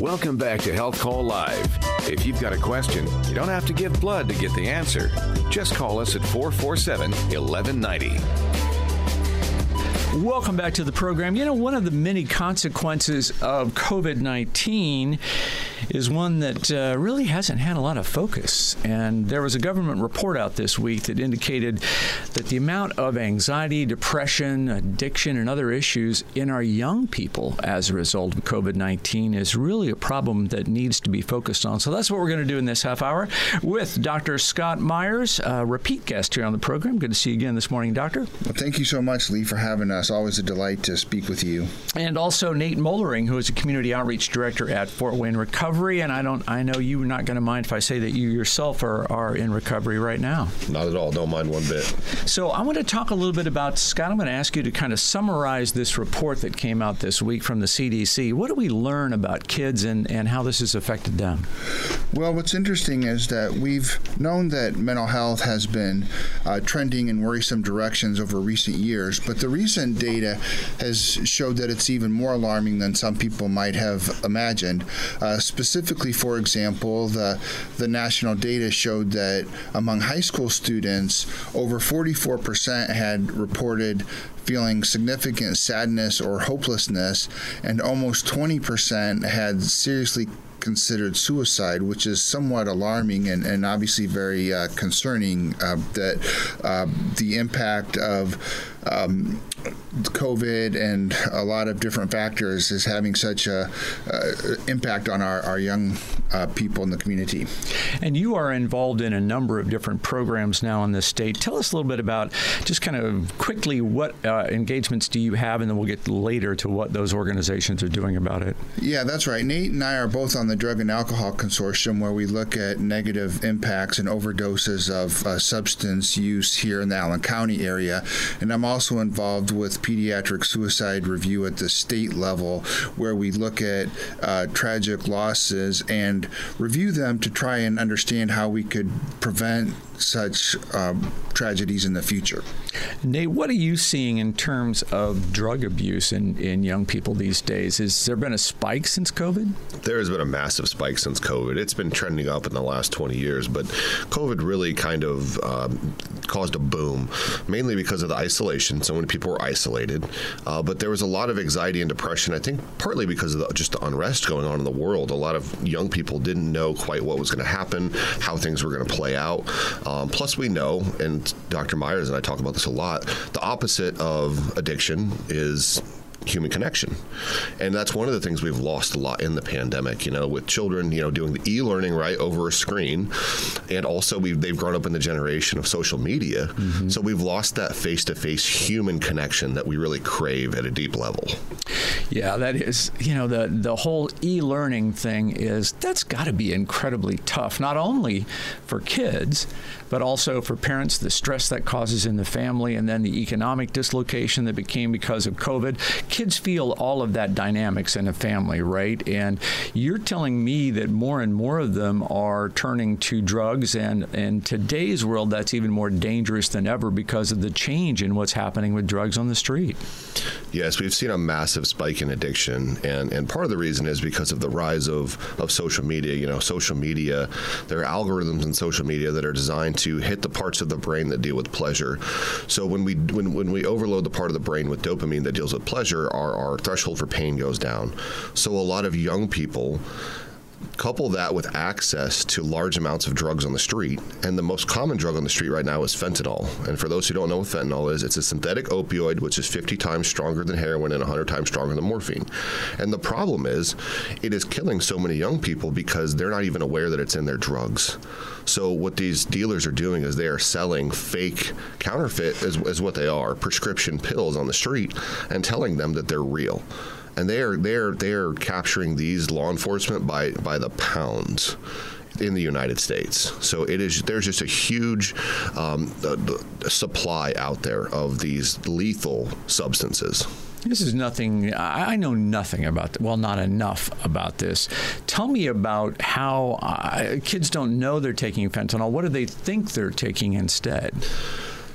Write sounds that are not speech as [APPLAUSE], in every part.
Welcome back to Health Call Live. If you've got a question, you don't have to give blood to get the answer. Just call us at 447 1190. Welcome back to the program. You know, one of the many consequences of COVID 19 is one that uh, really hasn't had a lot of focus. And there was a government report out this week that indicated that the amount of anxiety, depression, addiction, and other issues in our young people as a result of COVID 19 is really a problem that needs to be focused on. So that's what we're going to do in this half hour with Dr. Scott Myers, a repeat guest here on the program. Good to see you again this morning, Doctor. Well, thank you so much, Lee, for having us. Always a delight to speak with you. And also Nate Mollering, who is a community outreach director at Fort Wayne Recovery. And I don't, I know you're not going to mind if I say that you yourself are, are in recovery right now. Not at all. Don't mind one bit. So I want to talk a little bit about Scott. I'm going to ask you to kind of summarize this report that came out this week from the CDC. What do we learn about kids and, and how this has affected them? Well, what's interesting is that we've known that mental health has been uh, trending in worrisome directions over recent years, but the recent data has showed that it's even more alarming than some people might have imagined. Uh, specifically, for example, the the national data showed that among high school students, over 44% had reported feeling significant sadness or hopelessness, and almost 20% had seriously considered suicide, which is somewhat alarming and, and obviously very uh, concerning. Uh, that uh, the impact of um, COVID and a lot of different factors is having such a uh, impact on our, our young uh, people in the community. And you are involved in a number of different programs now in the state. Tell us a little bit about just kind of quickly what uh, engagements do you have, and then we'll get later to what those organizations are doing about it. Yeah, that's right. Nate and I are both on the Drug and Alcohol Consortium, where we look at negative impacts and overdoses of uh, substance use here in the Allen County area. And I'm also involved with pediatric suicide review at the state level, where we look at uh, tragic losses and review them to try and understand how we could prevent such um, tragedies in the future. Nate, what are you seeing in terms of drug abuse in, in young people these days? Has there been a spike since COVID? There has been a massive spike since COVID. It's been trending up in the last 20 years, but COVID really kind of um, caused a boom, mainly because of the isolation. So many people were isolated, uh, but there was a lot of anxiety and depression. I think partly because of the, just the unrest going on in the world. A lot of young people didn't know quite what was going to happen, how things were going to play out. Um, plus, we know, and Dr. Myers and I talk about this a lot, the opposite of addiction is human connection. And that's one of the things we've lost a lot in the pandemic, you know, with children, you know, doing the e-learning right over a screen. And also we they've grown up in the generation of social media. Mm-hmm. So we've lost that face-to-face human connection that we really crave at a deep level. Yeah, that is, you know, the the whole e-learning thing is that's got to be incredibly tough, not only for kids, but also for parents, the stress that causes in the family, and then the economic dislocation that became because of COVID. Kids feel all of that dynamics in a family, right? And you're telling me that more and more of them are turning to drugs, and in today's world, that's even more dangerous than ever because of the change in what's happening with drugs on the street. Yes, we've seen a massive spike in addiction, and, and part of the reason is because of the rise of, of social media. You know, social media, there are algorithms in social media that are designed to hit the parts of the brain that deal with pleasure. So when we when, when we overload the part of the brain with dopamine that deals with pleasure, our, our threshold for pain goes down. So a lot of young people couple that with access to large amounts of drugs on the street, and the most common drug on the street right now is fentanyl. And for those who don't know what fentanyl is, it's a synthetic opioid which is 50 times stronger than heroin and 100 times stronger than morphine. And the problem is, it is killing so many young people because they're not even aware that it's in their drugs. So what these dealers are doing is they are selling fake counterfeit, is, is what they are, prescription pills on the street, and telling them that they're real and they are they are they are capturing these law enforcement by by the pounds in the United States. So it is there's just a huge um, supply out there of these lethal substances. This is nothing. I know nothing about. Well, not enough about this. Tell me about how uh, kids don't know they're taking fentanyl. What do they think they're taking instead?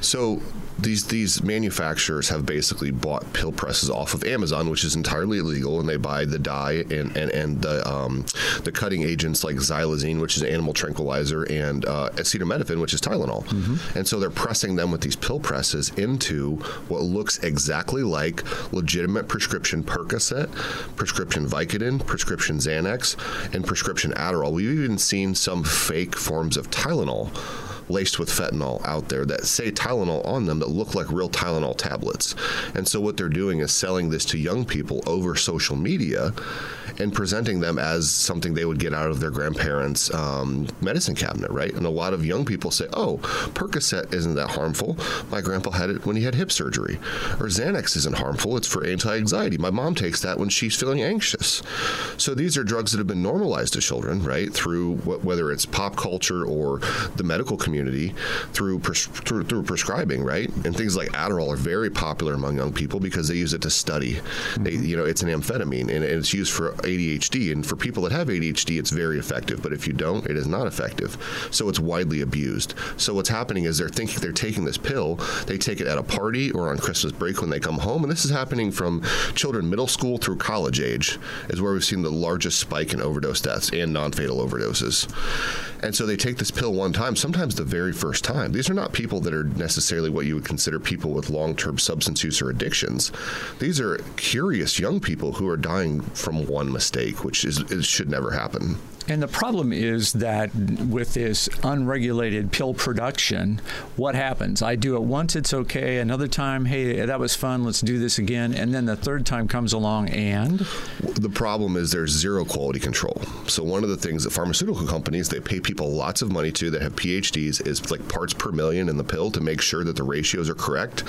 So these these manufacturers have basically bought pill presses off of Amazon, which is entirely illegal, and they buy the dye and and, and the um, the cutting agents like xylazine, which is an animal tranquilizer, and uh, acetaminophen, which is Tylenol. Mm-hmm. And so they're pressing them with these pill presses into what looks exactly like legitimate prescription Percocet, prescription Vicodin, prescription Xanax, and prescription Adderall. We've even seen some fake forms of Tylenol laced with fentanyl out there that say Tylenol on them that look like real Tylenol tablets. And so what they're doing is selling this to young people over social media and presenting them as something they would get out of their grandparents' um, medicine cabinet, right? And a lot of young people say, oh, Percocet isn't that harmful. My grandpa had it when he had hip surgery. Or Xanax isn't harmful, it's for anti anxiety. My mom takes that when she's feeling anxious. So these are drugs that have been normalized to children, right? Through whether it's pop culture or the medical community, through, pres- through, through prescribing, right? And things like Adderall are very popular among young people because they use it to study. Mm-hmm. They, you know, it's an amphetamine and it's used for ADHD. And for people that have ADHD, it's very effective. But if you don't, it is not effective. So it's widely abused. So what's happening is they're thinking they're taking this pill, they take it at a party or on Christmas break when they come home. And this is happening from children middle school through college age, is where we've seen the largest spike in overdose deaths and non fatal overdoses. And so they take this pill one time, sometimes the very first time. These are not people that are necessarily what you would consider people with long term substance use or addictions. These are curious young people who are dying from one mistake, which is, should never happen. And the problem is that with this unregulated pill production, what happens? I do it once, it's okay. Another time, hey, that was fun, let's do this again. And then the third time comes along, and? The problem is there's zero quality control. So, one of the things that pharmaceutical companies, they pay people lots of money to that have PhDs is like parts per million in the pill to make sure that the ratios are correct.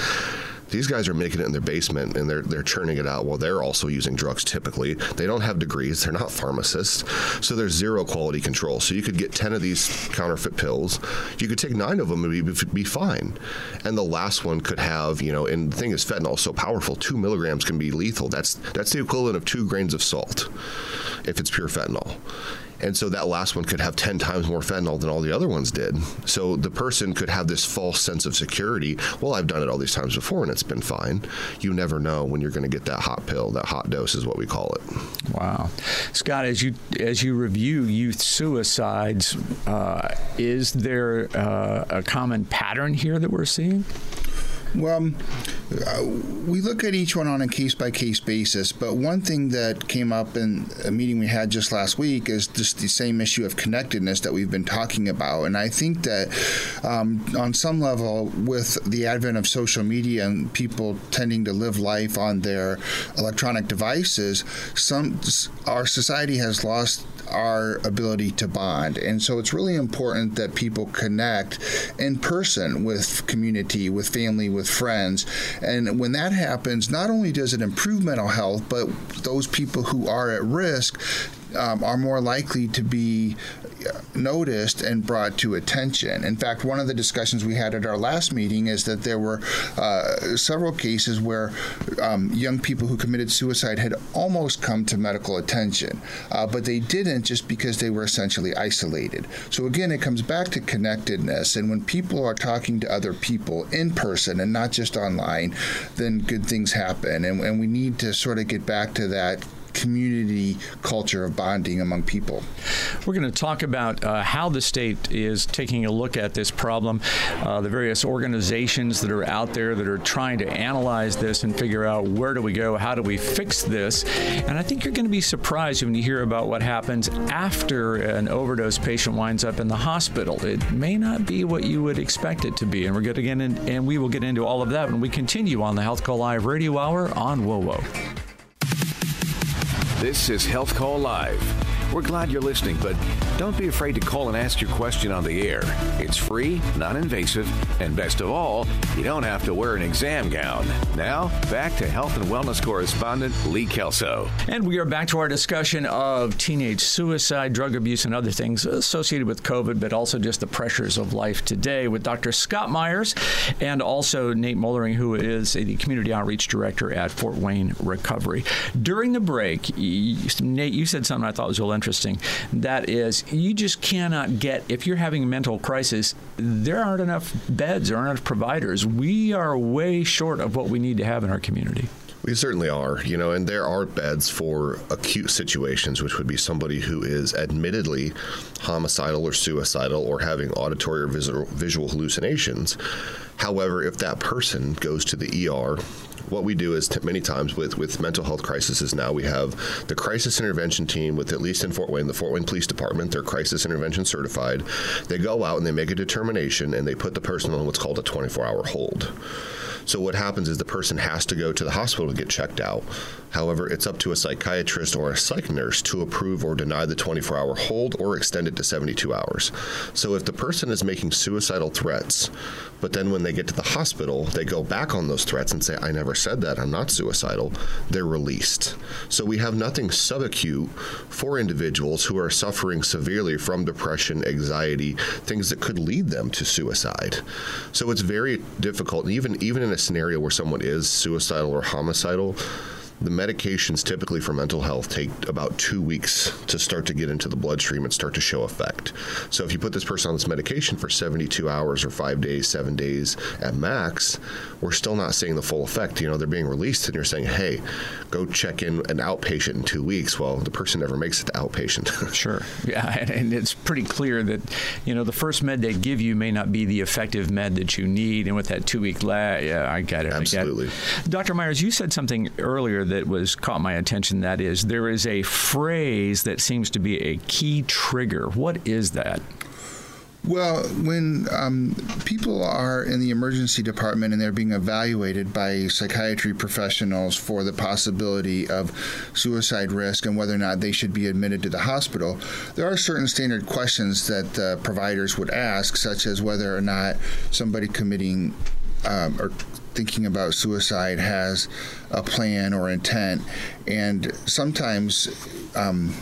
These guys are making it in their basement and they're they're churning it out while they're also using drugs typically. They don't have degrees, they're not pharmacists. So there's zero quality control. So you could get 10 of these counterfeit pills. You could take 9 of them and be, be fine. And the last one could have, you know, and the thing is fentanyl is so powerful, 2 milligrams can be lethal. That's that's the equivalent of 2 grains of salt if it's pure fentanyl. And so that last one could have 10 times more fentanyl than all the other ones did. So the person could have this false sense of security. Well, I've done it all these times before and it's been fine. You never know when you're going to get that hot pill. That hot dose is what we call it. Wow. Scott, as you as you review youth suicides, uh, is there uh, a common pattern here that we're seeing? Well, uh, we look at each one on a case by case basis, but one thing that came up in a meeting we had just last week is just the same issue of connectedness that we've been talking about. And I think that um, on some level, with the advent of social media and people tending to live life on their electronic devices, some our society has lost our ability to bond. And so it's really important that people connect in person with community, with family, with friends. And when that happens, not only does it improve mental health, but those people who are at risk um, are more likely to be noticed and brought to attention. In fact, one of the discussions we had at our last meeting is that there were uh, several cases where um, young people who committed suicide had almost come to medical attention, uh, but they didn't just because they were essentially isolated. So again, it comes back to connectedness, and when people are talking to other people in person and not just online, then good things happen, and, and we need to sort of get back to that community culture of bonding among people. We're going to talk about uh, how the state is taking a look at this problem, uh, the various organizations that are out there that are trying to analyze this and figure out where do we go, how do we fix this. And I think you're going to be surprised when you hear about what happens after an overdose patient winds up in the hospital. It may not be what you would expect it to be. And we're going to get in, and we will get into all of that when we continue on the Health Call Live Radio Hour on WOWO. This is Health Call Live. We're glad you're listening, but don't be afraid to call and ask your question on the air. It's free, non invasive, and best of all, you don't have to wear an exam gown. Now, back to health and wellness correspondent Lee Kelso. And we are back to our discussion of teenage suicide, drug abuse, and other things associated with COVID, but also just the pressures of life today with Dr. Scott Myers and also Nate Mollering, who is the Community Outreach Director at Fort Wayne Recovery. During the break, Nate, you said something I thought was real interesting. That is, you just cannot get if you're having a mental crisis. There aren't enough beds. There aren't enough providers. We are way short of what we need to have in our community. We certainly are, you know, and there are beds for acute situations, which would be somebody who is admittedly homicidal or suicidal or having auditory or visual hallucinations. However, if that person goes to the ER, what we do is t- many times with, with mental health crises now we have the crisis intervention team with at least in Fort Wayne, the Fort Wayne Police Department, they're crisis intervention certified. They go out and they make a determination and they put the person on what's called a 24 hour hold. So what happens is the person has to go to the hospital to get checked out. However, it's up to a psychiatrist or a psych nurse to approve or deny the 24 hour hold or extend it to 72 hours. So if the person is making suicidal threats, but then when they get to the hospital, they go back on those threats and say, I never said that, I'm not suicidal, they're released. So we have nothing subacute for individuals who are suffering severely from depression, anxiety, things that could lead them to suicide. So it's very difficult, even even in a scenario where someone is suicidal or homicidal, the medications typically for mental health take about two weeks to start to get into the bloodstream and start to show effect. So if you put this person on this medication for 72 hours or five days, seven days at max, we're still not seeing the full effect. You know, they're being released and you're saying, hey, go check in an outpatient in two weeks. Well, the person never makes it to outpatient. [LAUGHS] sure. Yeah. And it's pretty clear that, you know, the first med they give you may not be the effective med that you need. And with that two week lag, yeah, I get it. Absolutely. Get it. Dr. Myers, you said something earlier that was caught my attention. That is, there is a phrase that seems to be a key trigger. What is that? Well, when um, people are in the emergency department and they're being evaluated by psychiatry professionals for the possibility of suicide risk and whether or not they should be admitted to the hospital, there are certain standard questions that the providers would ask, such as whether or not somebody committing um, or thinking about suicide has a plan or intent. And sometimes um,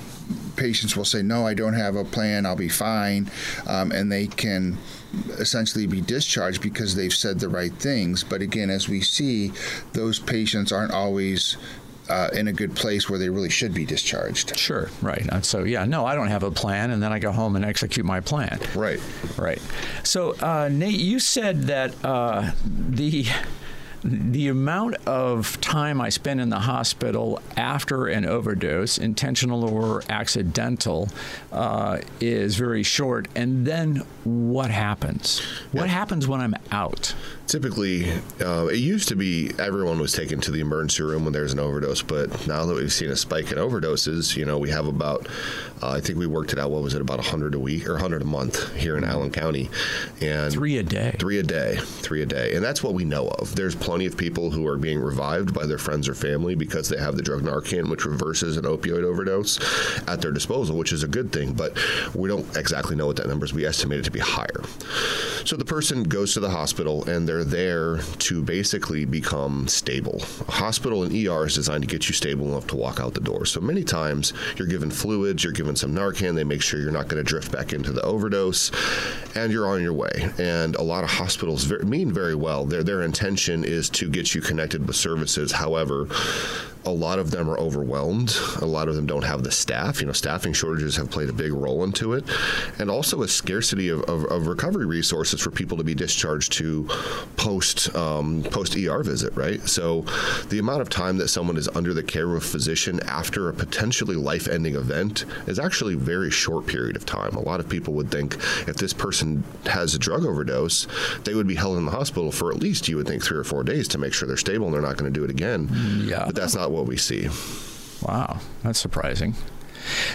patients will say, No, I don't have a plan, I'll be fine. Um, and they can essentially be discharged because they've said the right things. But again, as we see, those patients aren't always uh, in a good place where they really should be discharged. Sure, right. And so, yeah, no, I don't have a plan, and then I go home and execute my plan. Right. Right. So, uh, Nate, you said that uh, the the amount of time I spend in the hospital after an overdose, intentional or accidental, uh, is very short. And then what happens? What yeah. happens when I'm out? typically uh, it used to be everyone was taken to the emergency room when there's an overdose but now that we've seen a spike in overdoses you know we have about uh, i think we worked it out what was it about 100 a week or 100 a month here in allen county and three a day three a day three a day and that's what we know of there's plenty of people who are being revived by their friends or family because they have the drug narcan which reverses an opioid overdose at their disposal which is a good thing but we don't exactly know what that number is we estimate it to be higher so the person goes to the hospital and they're there to basically become stable. A hospital and ER is designed to get you stable enough to walk out the door. So many times you're given fluids, you're given some Narcan, they make sure you're not going to drift back into the overdose, and you're on your way. And a lot of hospitals mean very well. Their their intention is to get you connected with services. However, a lot of them are overwhelmed. A lot of them don't have the staff. You know, staffing shortages have played a big role into it, and also a scarcity of, of, of recovery resources for people to be discharged to post um, post ER visit. Right. So, the amount of time that someone is under the care of a physician after a potentially life-ending event is actually a very short period of time. A lot of people would think if this person has a drug overdose, they would be held in the hospital for at least you would think three or four days to make sure they're stable and they're not going to do it again. Yeah. But that's not what we see. Wow, that's surprising.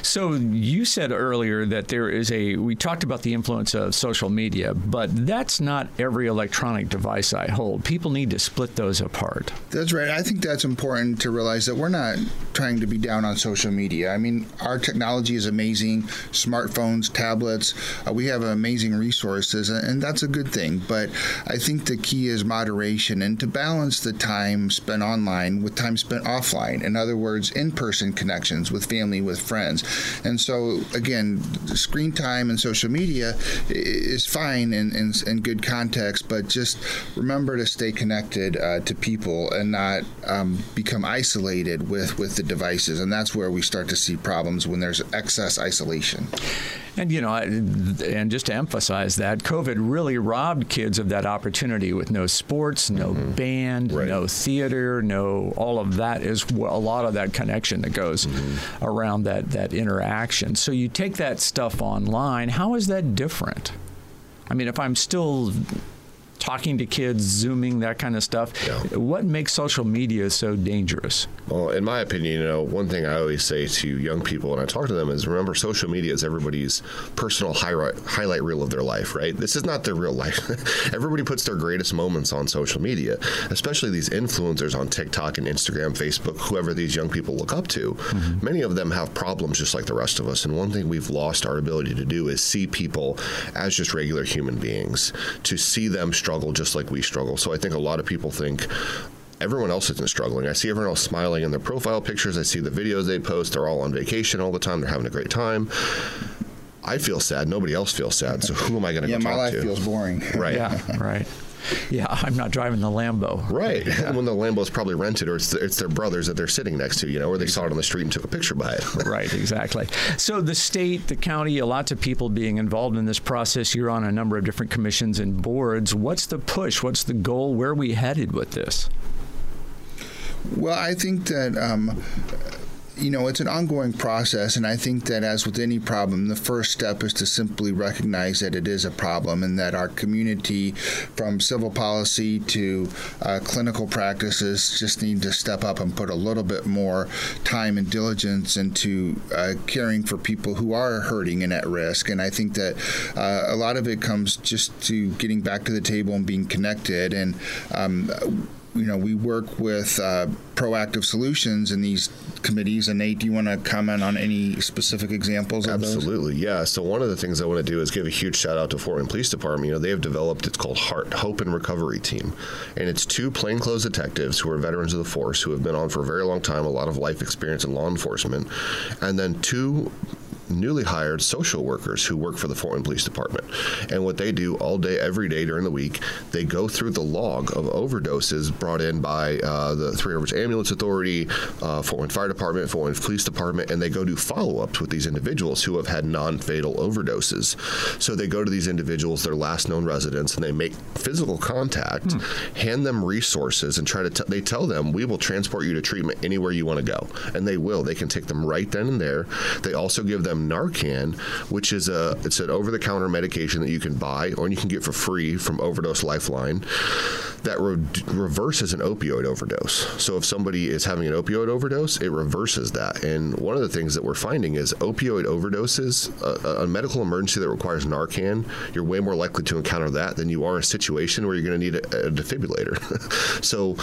So you said earlier that there is a. We talked about the influence of social media, but that's not every electronic device I hold. People need to split those apart. That's right. I think that's important to realize that we're not trying to be down on social media. I mean, our technology is amazing. Smartphones, tablets, uh, we have amazing resources, and that's a good thing. But I think the key is moderation and to balance the time spent online with time spent offline. In other words, in-person connections with family, with friends friends. And so, again, screen time and social media is fine in, in, in good context, but just remember to stay connected uh, to people and not um, become isolated with, with the devices. And that's where we start to see problems when there's excess isolation. And you know, and just to emphasize that, COVID really robbed kids of that opportunity with no sports, no mm-hmm. band, right. no theater, no all of that is a lot of that connection that goes mm-hmm. around that that interaction. So you take that stuff online. How is that different? I mean, if I'm still talking to kids, Zooming, that kind of stuff. Yeah. What makes social media so dangerous? Well, in my opinion, you know, one thing I always say to young people when I talk to them is remember, social media is everybody's personal highlight, highlight reel of their life, right? This is not their real life. [LAUGHS] Everybody puts their greatest moments on social media, especially these influencers on TikTok and Instagram, Facebook, whoever these young people look up to. Mm-hmm. Many of them have problems just like the rest of us. And one thing we've lost our ability to do is see people as just regular human beings, to see them struggle struggle just like we struggle. So I think a lot of people think everyone else isn't struggling. I see everyone else smiling in their profile pictures. I see the videos they post. They're all on vacation all the time. They're having a great time. I feel sad. Nobody else feels sad. So who am I going to yeah, go talk to? Yeah, my life feels boring. Right. Yeah. Right. [LAUGHS] Yeah, I'm not driving the Lambo. Right. Yeah. when the Lambo's probably rented or it's, it's their brothers that they're sitting next to, you know, or they saw it on the street and took a picture by it. [LAUGHS] right, exactly. So the state, the county, lots of people being involved in this process. You're on a number of different commissions and boards. What's the push? What's the goal? Where are we headed with this? Well, I think that um, you know, it's an ongoing process, and I think that as with any problem, the first step is to simply recognize that it is a problem and that our community, from civil policy to uh, clinical practices, just need to step up and put a little bit more time and diligence into uh, caring for people who are hurting and at risk. And I think that uh, a lot of it comes just to getting back to the table and being connected. And um, you know, we work with uh, proactive solutions in these committees. And Nate, do you want to comment on any specific examples Absolutely, yeah. So one of the things I want to do is give a huge shout out to Fort Wayne Police Department. You know, they have developed it's called Heart Hope and Recovery Team, and it's two plainclothes detectives who are veterans of the force who have been on for a very long time, a lot of life experience in law enforcement, and then two newly hired social workers who work for the Fort Wayne Police Department. And what they do all day, every day during the week, they go through the log of overdoses brought in by uh, the Three Rivers Ambulance Authority, uh, Fort Wayne Fire Department, Fort Wayne Police Department, and they go do follow ups with these individuals who have had non fatal overdoses. So they go to these individuals, their last known residents, and they make physical contact, hmm. hand them resources, and try to, t- they tell them, we will transport you to treatment anywhere you want to go. And they will. They can take them right then and there. They also give them Narcan, which is a it's an over the counter medication that you can buy or you can get for free from Overdose Lifeline that re- reverses an opioid overdose. So if somebody is having an opioid overdose, it reverses that. And one of the things that we're finding is opioid overdoses, a, a medical emergency that requires Narcan, you're way more likely to encounter that than you are a situation where you're going to need a, a defibrillator. [LAUGHS] so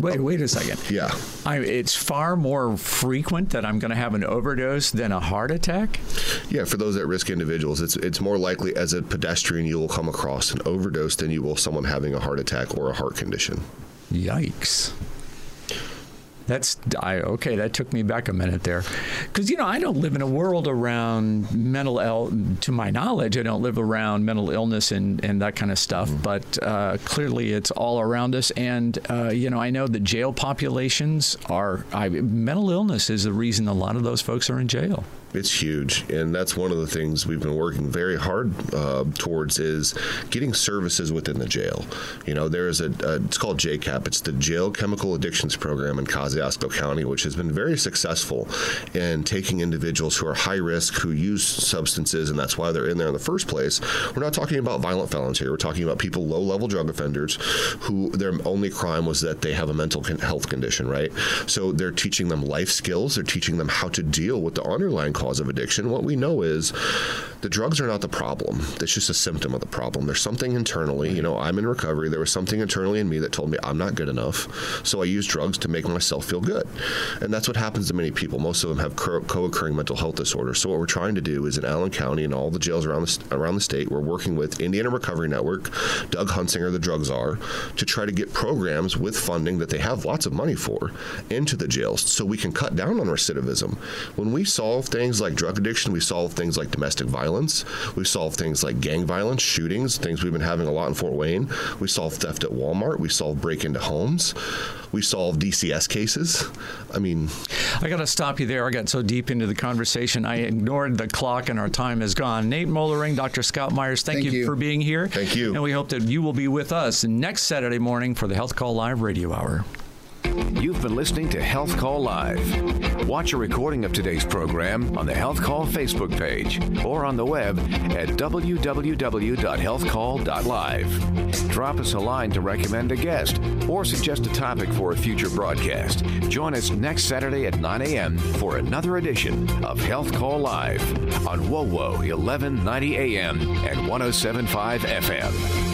wait, wait a second. Yeah, I, it's far more frequent that I'm going to have an overdose than a heart attack. Yeah, for those at risk individuals, it's it's more likely as a pedestrian you will come across an overdose than you will someone having a heart attack or a heart condition. Yikes. That's I, okay. That took me back a minute there, because you know I don't live in a world around mental to my knowledge. I don't live around mental illness and, and that kind of stuff. Mm-hmm. But uh, clearly, it's all around us. And uh, you know, I know the jail populations are I, mental illness is the reason a lot of those folks are in jail it's huge, and that's one of the things we've been working very hard uh, towards is getting services within the jail. You know, there is a, a, it's called JCAP. It's the Jail Chemical Addictions Program in Kosciusko County, which has been very successful in taking individuals who are high risk, who use substances, and that's why they're in there in the first place. We're not talking about violent felons here. We're talking about people low level drug offenders who their only crime was that they have a mental health condition, right? So they're teaching them life skills. They're teaching them how to deal with the underlying cause of addiction. What we know is the drugs are not the problem. That's just a symptom of the problem. There's something internally. You know, I'm in recovery. There was something internally in me that told me I'm not good enough. So I use drugs to make myself feel good. And that's what happens to many people. Most of them have co occurring mental health disorders. So what we're trying to do is in Allen County and all the jails around the, around the state, we're working with Indiana Recovery Network, Doug Huntsinger, the drugs czar, to try to get programs with funding that they have lots of money for into the jails so we can cut down on recidivism. When we solve things like drug addiction, we solve things like domestic violence, we solve things like gang violence, shootings, things we've been having a lot in Fort Wayne. We solve theft at Walmart, we solve break into homes, we solve DCS cases. I mean, I got to stop you there. I got so deep into the conversation, I ignored the clock and our time is gone. Nate Moellering, Dr. Scott Myers, thank, thank you, you for being here. Thank you. And we hope that you will be with us next Saturday morning for the Health Call Live radio hour. You've been listening to Health Call Live. Watch a recording of today's program on the Health Call Facebook page or on the web at www.healthcall.live. Drop us a line to recommend a guest or suggest a topic for a future broadcast. Join us next Saturday at 9 a.m. for another edition of Health Call Live on WOWO 1190 a.m. and 1075 FM.